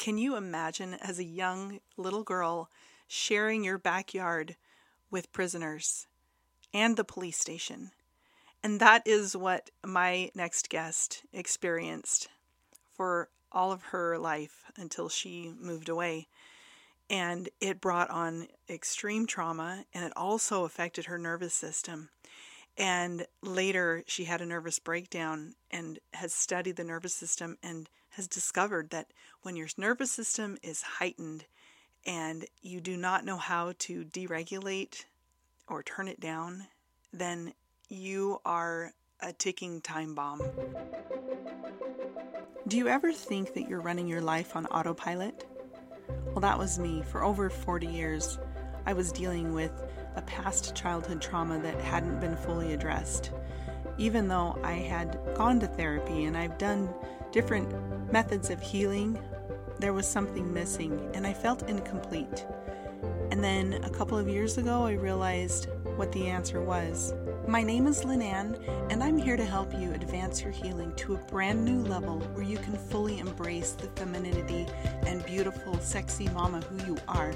can you imagine as a young little girl sharing your backyard with prisoners and the police station? And that is what my next guest experienced for all of her life until she moved away. And it brought on extreme trauma and it also affected her nervous system. And later, she had a nervous breakdown and has studied the nervous system and has discovered that when your nervous system is heightened and you do not know how to deregulate or turn it down, then you are a ticking time bomb. Do you ever think that you're running your life on autopilot? Well, that was me. For over 40 years, I was dealing with a past childhood trauma that hadn't been fully addressed. Even though I had gone to therapy and I've done different methods of healing, there was something missing and I felt incomplete. And then a couple of years ago, I realized what the answer was. My name is Lynn and I'm here to help you advance your healing to a brand new level where you can fully embrace the femininity and beautiful, sexy mama who you are.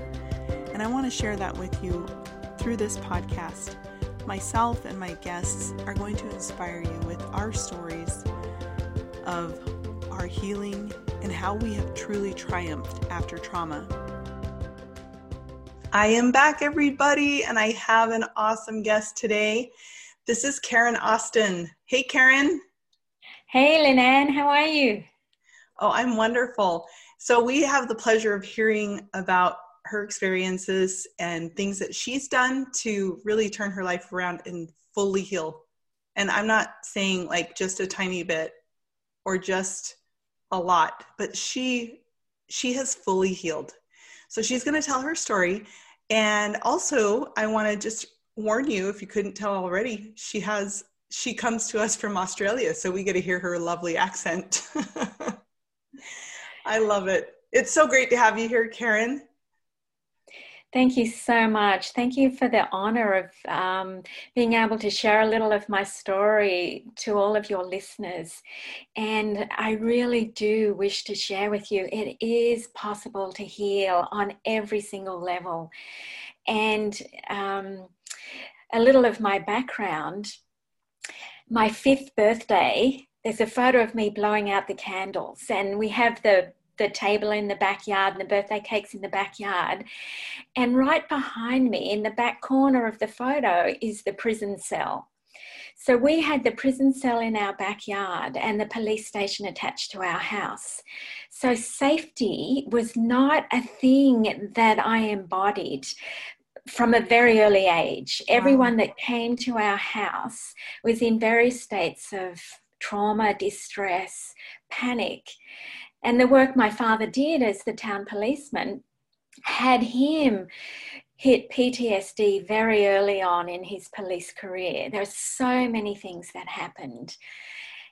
And I want to share that with you through this podcast. Myself and my guests are going to inspire you with our stories of our healing and how we have truly triumphed after trauma. I am back, everybody, and I have an awesome guest today. This is Karen Austen. Hey, Karen. Hey, Lynn how are you? Oh, I'm wonderful. So, we have the pleasure of hearing about her experiences and things that she's done to really turn her life around and fully heal. And I'm not saying like just a tiny bit or just a lot, but she she has fully healed. So she's going to tell her story and also, I want to just warn you if you couldn't tell already, she has she comes to us from Australia, so we get to hear her lovely accent. I love it. It's so great to have you here, Karen. Thank you so much. Thank you for the honor of um, being able to share a little of my story to all of your listeners. And I really do wish to share with you it is possible to heal on every single level. And um, a little of my background my fifth birthday, there's a photo of me blowing out the candles, and we have the the table in the backyard and the birthday cakes in the backyard. And right behind me in the back corner of the photo is the prison cell. So we had the prison cell in our backyard and the police station attached to our house. So safety was not a thing that I embodied from a very early age. Everyone that came to our house was in various states of trauma, distress, panic. And the work my father did as the town policeman had him hit PTSD very early on in his police career. There are so many things that happened.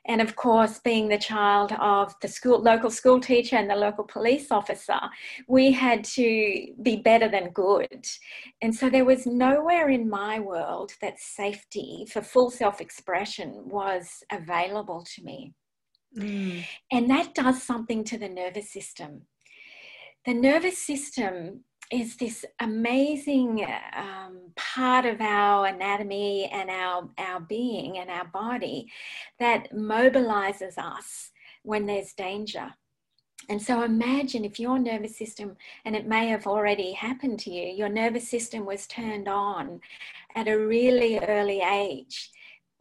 And of course, being the child of the school, local school teacher and the local police officer, we had to be better than good. And so there was nowhere in my world that safety for full self expression was available to me. Mm. And that does something to the nervous system. The nervous system is this amazing um, part of our anatomy and our, our being and our body that mobilizes us when there's danger. And so imagine if your nervous system, and it may have already happened to you, your nervous system was turned on at a really early age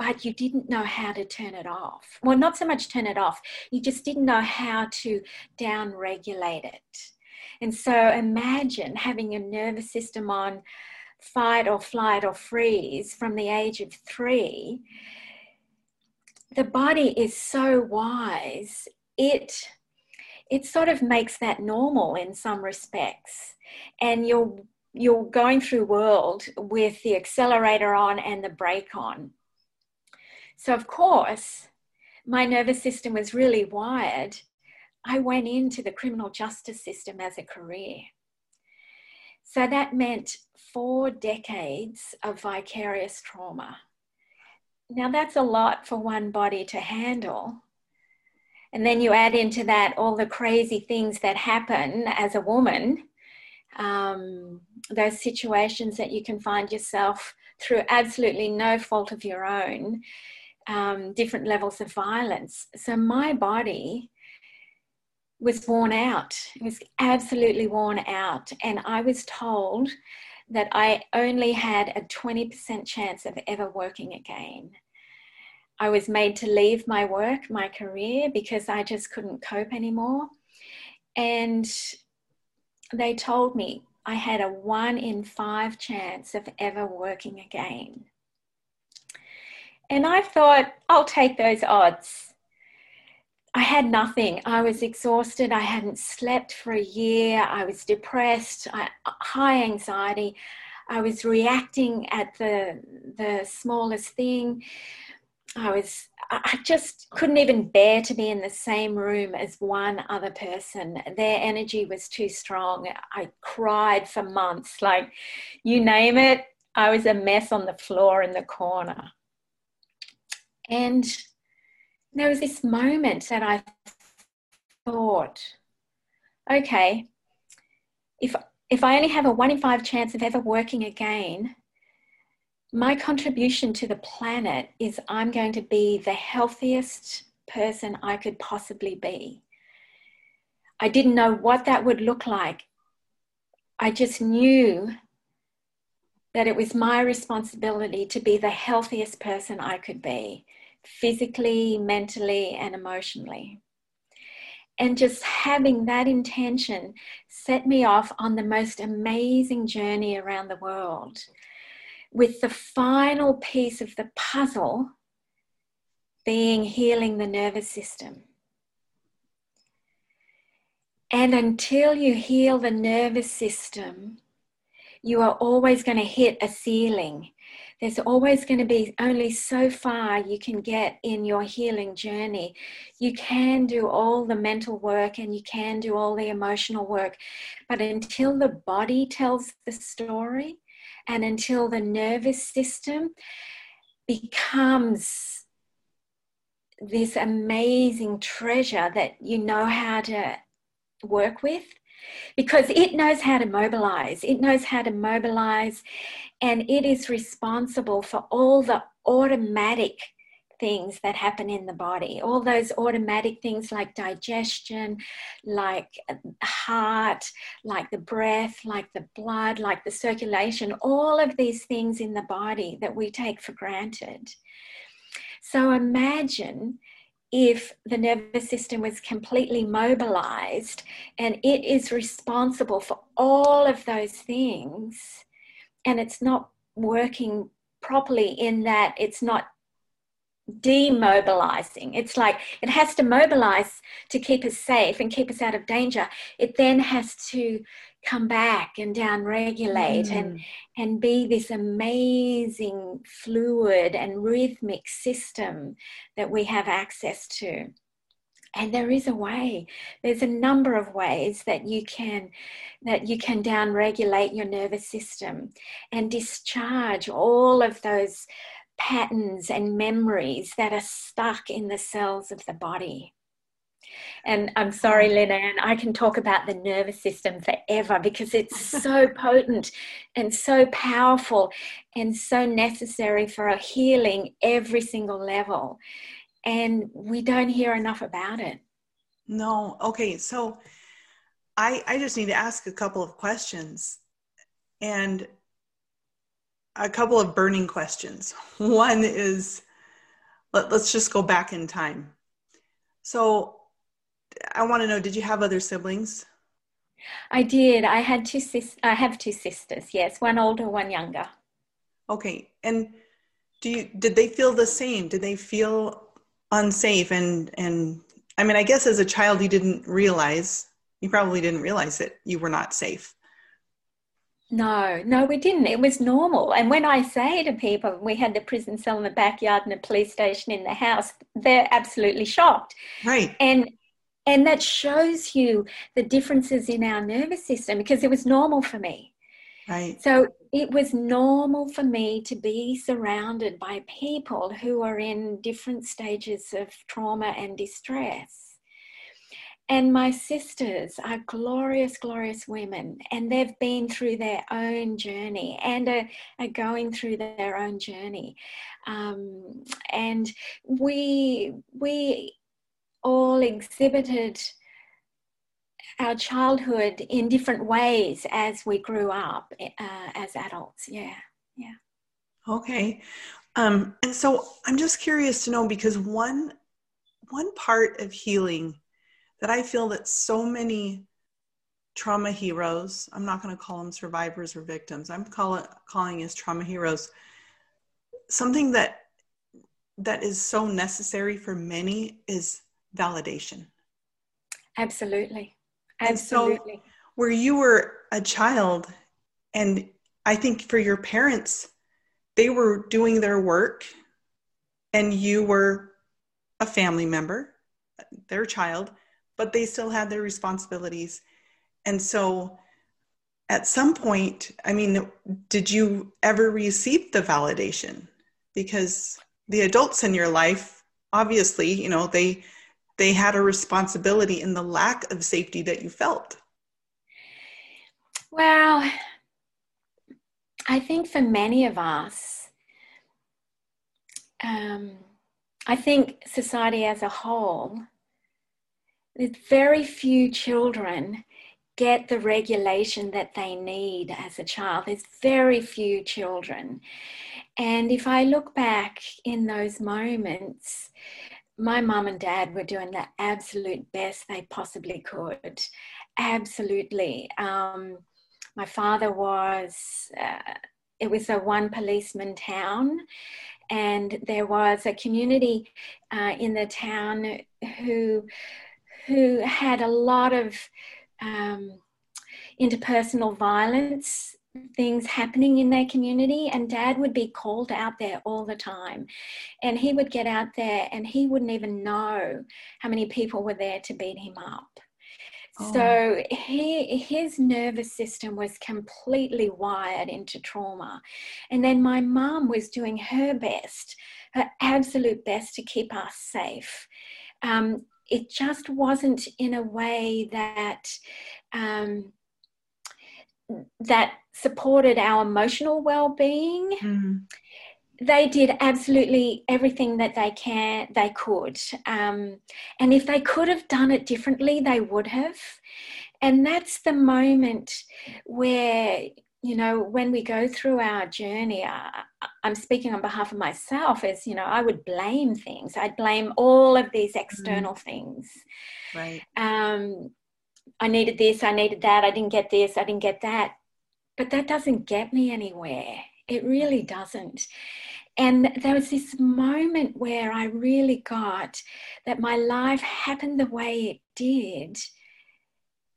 but you didn't know how to turn it off. Well, not so much turn it off, you just didn't know how to down regulate it. And so imagine having your nervous system on fight or flight or freeze from the age of three. The body is so wise, it it sort of makes that normal in some respects. And you're you're going through world with the accelerator on and the brake on so, of course, my nervous system was really wired. I went into the criminal justice system as a career. So that meant four decades of vicarious trauma. Now, that's a lot for one body to handle. And then you add into that all the crazy things that happen as a woman, um, those situations that you can find yourself through absolutely no fault of your own, um, different levels of violence. So my body was worn out. It was absolutely worn out. And I was told that I only had a 20% chance of ever working again. I was made to leave my work, my career, because I just couldn't cope anymore. And they told me I had a one in five chance of ever working again. And I thought, I'll take those odds. I had nothing. I was exhausted. I hadn't slept for a year. I was depressed, I, high anxiety. I was reacting at the, the smallest thing. I was, I just couldn't even bear to be in the same room as one other person. Their energy was too strong. I cried for months, like you name it. I was a mess on the floor in the corner. And there was this moment that I thought, okay, if if I only have a one in five chance of ever working again, my contribution to the planet is I'm going to be the healthiest person I could possibly be. I didn't know what that would look like. I just knew that it was my responsibility to be the healthiest person I could be, physically, mentally, and emotionally. And just having that intention set me off on the most amazing journey around the world with the final piece of the puzzle being healing the nervous system. And until you heal the nervous system, you are always going to hit a ceiling. There's always going to be only so far you can get in your healing journey. You can do all the mental work and you can do all the emotional work, but until the body tells the story, and until the nervous system becomes this amazing treasure that you know how to work with because it knows how to mobilize. It knows how to mobilize and it is responsible for all the automatic things that happen in the body, all those automatic things like digestion, like heart, like the breath, like the blood, like the circulation, all of these things in the body that we take for granted. So imagine if the nervous system was completely mobilized and it is responsible for all of those things and it's not working properly in that it's not demobilizing. It's like it has to mobilize to keep us safe and keep us out of danger. It then has to come back and down regulate mm. and and be this amazing fluid and rhythmic system that we have access to and there is a way there's a number of ways that you can that you can down regulate your nervous system and discharge all of those patterns and memories that are stuck in the cells of the body. And I'm oh. sorry, Lynanne, I can talk about the nervous system forever because it's so potent and so powerful and so necessary for a healing every single level. And we don't hear enough about it. No. Okay. So I, I just need to ask a couple of questions. And a couple of burning questions. One is let, us just go back in time. So I want to know did you have other siblings? I did. I had two sis I have two sisters. Yes, one older, one younger. Okay. And do you did they feel the same? Did they feel unsafe and and I mean, I guess as a child you didn't realize you probably didn't realize that you were not safe. No, no, we didn't. It was normal. And when I say to people, we had the prison cell in the backyard and a police station in the house, they're absolutely shocked. Right. And and that shows you the differences in our nervous system because it was normal for me. Right. So it was normal for me to be surrounded by people who are in different stages of trauma and distress. And my sisters are glorious, glorious women, and they've been through their own journey and are, are going through their own journey. Um, and we, we all exhibited our childhood in different ways as we grew up uh, as adults. Yeah, yeah. Okay. Um, and so I'm just curious to know because one one part of healing that I feel that so many trauma heroes, I'm not going to call them survivors or victims, I'm call it, calling as trauma heroes, something that that is so necessary for many is validation. Absolutely. Absolutely. So where you were a child and I think for your parents, they were doing their work and you were a family member, their child, but they still had their responsibilities. And so at some point, I mean, did you ever receive the validation? Because the adults in your life, obviously, you know, they they had a responsibility in the lack of safety that you felt. Well, I think for many of us, um, I think society as a whole very few children get the regulation that they need as a child. There's very few children. And if I look back in those moments, my mum and dad were doing the absolute best they possibly could. Absolutely. Um, my father was, uh, it was a one policeman town, and there was a community uh, in the town who who had a lot of um, interpersonal violence things happening in their community and dad would be called out there all the time. And he would get out there and he wouldn't even know how many people were there to beat him up. Oh. so he his nervous system was completely wired into trauma. And then my mom was doing her best her absolute best to keep us safe. Um, it just wasn't in a way that um, that supported our emotional well-being. Mm. They did absolutely everything that they can they could, um, and if they could have done it differently, they would have. And that's the moment where you know, when we go through our journey, I, am speaking on behalf of myself, as you know, I would blame things. I'd blame all of these mm. external mm. things. Right. Um, I needed this, I needed that, I didn't get this, I didn't get that. But that doesn't get me anywhere. It really doesn't. And there was this moment where I really got that my life happened the way it did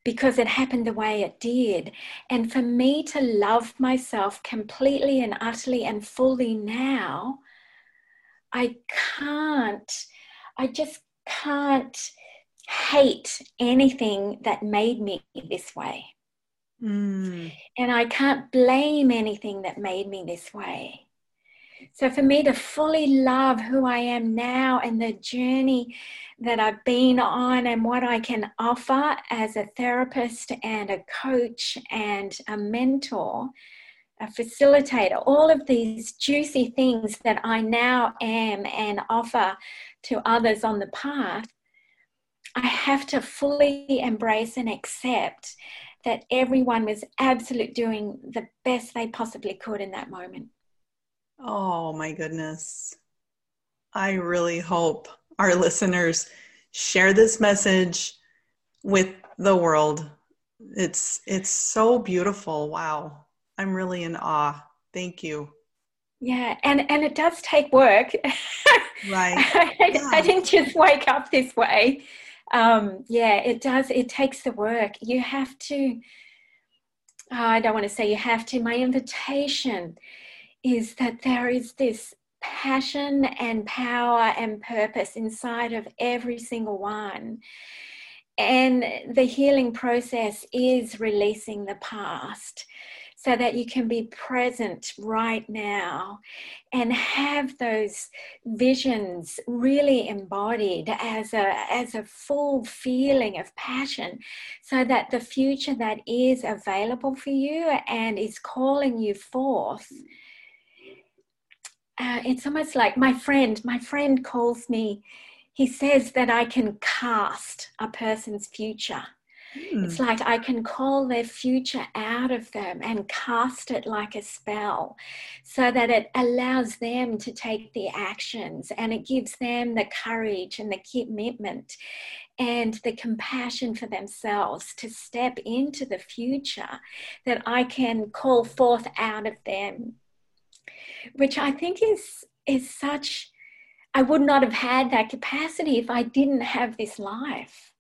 because it happened the way it did. And for me to love myself completely and utterly and fully now, I can't, I just can't hate anything that made me this way. Mm. And I can't blame anything that made me this way. So, for me to fully love who I am now and the journey that I've been on and what I can offer as a therapist and a coach and a mentor, a facilitator, all of these juicy things that I now am and offer to others on the path, I have to fully embrace and accept that everyone was absolutely doing the best they possibly could in that moment. Oh my goodness. I really hope our listeners share this message with the world. It's it's so beautiful. Wow. I'm really in awe. Thank you. Yeah, and and it does take work. Right. I, yeah. I, didn't just wake up this way. Um, yeah, it does. It takes the work. You have to. Oh, I don't want to say you have to. My invitation is that there is this passion and power and purpose inside of every single one. And the healing process is releasing the past. So that you can be present right now and have those visions really embodied as a as a full feeling of passion so that the future that is available for you and is calling you forth uh, it's almost like my friend my friend calls me. He says that i can cast a person's future Mm. It's like I can call their future out of them and cast it like a spell so that it allows them to take the actions and it gives them the courage and the commitment and the compassion for themselves to step into the future that I can call forth out of them, which I think is, is such. I would not have had that capacity if I didn't have this life.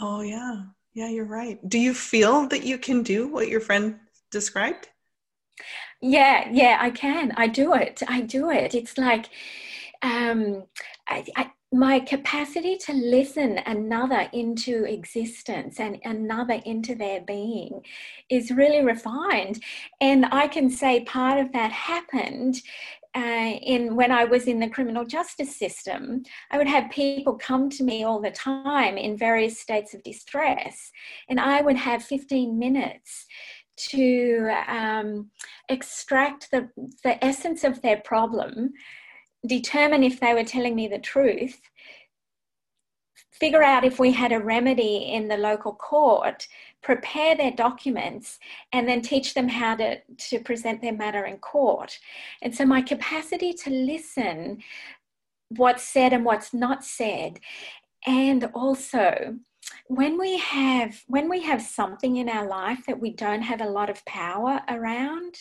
Oh, yeah. Yeah, you're right. Do you feel that you can do what your friend described? Yeah, yeah, I can. I do it. I do it. It's like um, I, I, my capacity to listen another into existence and another into their being is really refined. And I can say part of that happened uh, in when I was in the criminal justice system, I would have people come to me all the time in various states of distress, and I would have 15 minutes to um, extract the, the essence of their problem, determine if they were telling me the truth, figure out if we had a remedy in the local court, prepare their documents, and then teach them how to, to present their matter in court. And so my capacity to listen what's said and what's not said, and also when we have when we have something in our life that we don't have a lot of power around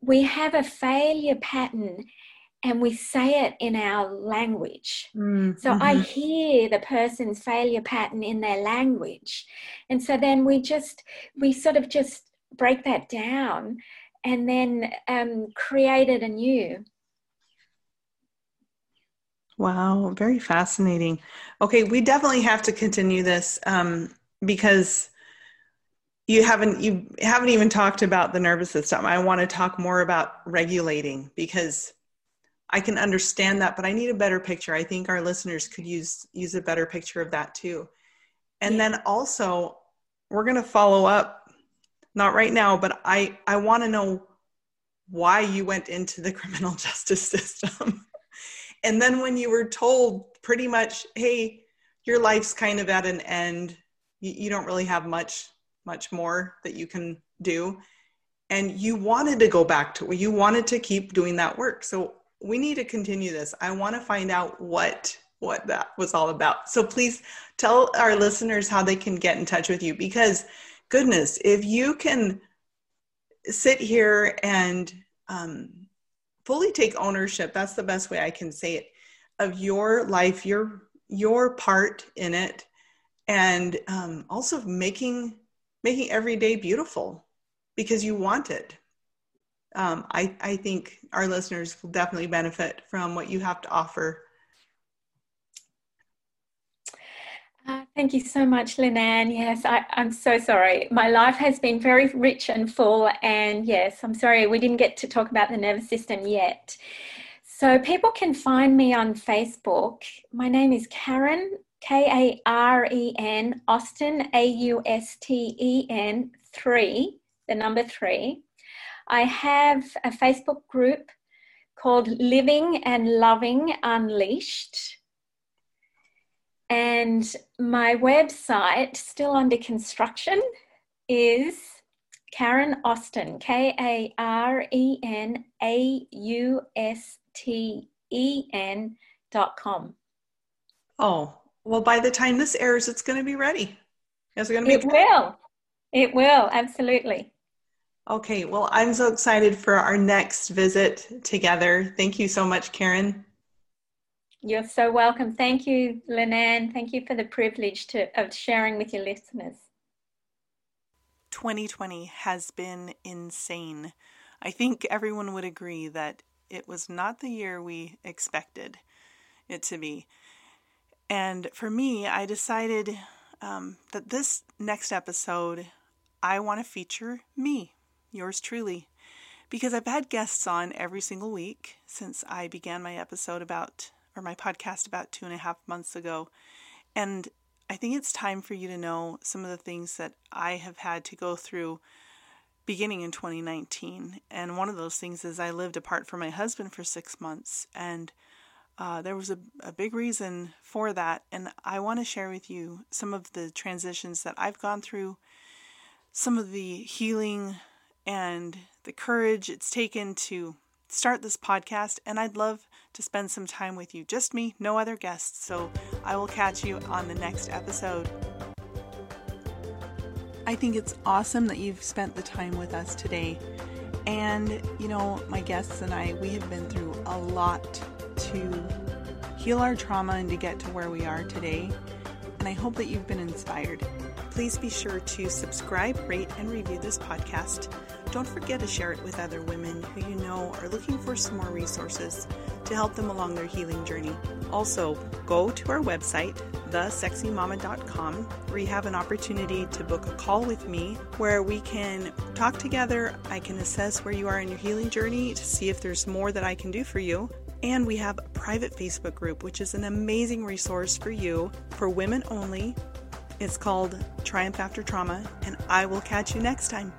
we have a failure pattern and we say it in our language. Mm-hmm. So I mm-hmm. hear the person's failure pattern in their language. And so then we just, we sort of just break that down and then um, create it anew. Wow, very fascinating. Okay, we definitely have to continue this um, because you haven't you haven't even talked about the nervous system. I want to talk more about regulating because I can understand that, but I need a better picture. I think our listeners could use use a better picture of that too. And yeah. then also, we're going to follow up, not right now, but I I want to know why you went into the criminal justice system. and then when you were told pretty much, hey, your life's kind of at an end, you, you don't really have much much more that you can do and you wanted to go back to you wanted to keep doing that work so we need to continue this. I want to find out what what that was all about. So please tell our listeners how they can get in touch with you because goodness, if you can sit here and um, fully take ownership, that's the best way I can say it, of your life, your your part in it, and um, also making making every day beautiful because you want it um, I, I think our listeners will definitely benefit from what you have to offer. Uh, thank you so much, Lynanne. Yes, I, I'm so sorry. My life has been very rich and full, and yes, I'm sorry we didn't get to talk about the nervous system yet. So people can find me on Facebook. My name is Karen, K A R E N, Austen, A U S T E N, 3, the number 3. I have a Facebook group called Living and Loving Unleashed. And my website, still under construction, is Karen Austen, K A R E N A U S T E N dot com. Oh, well, by the time this airs, it's going to be ready. Is it going to be? It will. It will, absolutely. Okay, well, I'm so excited for our next visit together. Thank you so much, Karen. You're so welcome. Thank you, Lynanne. Thank you for the privilege to, of sharing with your listeners. 2020 has been insane. I think everyone would agree that it was not the year we expected it to be. And for me, I decided um, that this next episode, I want to feature me yours truly. Because I've had guests on every single week since I began my episode about, or my podcast about two and a half months ago. And I think it's time for you to know some of the things that I have had to go through beginning in 2019. And one of those things is I lived apart from my husband for six months. And uh, there was a, a big reason for that. And I want to share with you some of the transitions that I've gone through, some of the healing and the courage it's taken to start this podcast. And I'd love to spend some time with you. Just me, no other guests. So I will catch you on the next episode. I think it's awesome that you've spent the time with us today. And, you know, my guests and I, we have been through a lot to heal our trauma and to get to where we are today. And I hope that you've been inspired. Please be sure to subscribe, rate, and review this podcast. Don't forget to share it with other women who you know are looking for some more resources to help them along their healing journey. Also, go to our website, thesexymama.com, where you have an opportunity to book a call with me where we can talk together. I can assess where you are in your healing journey to see if there's more that I can do for you. And we have a private Facebook group, which is an amazing resource for you for women only. It's called Triumph After Trauma, and I will catch you next time.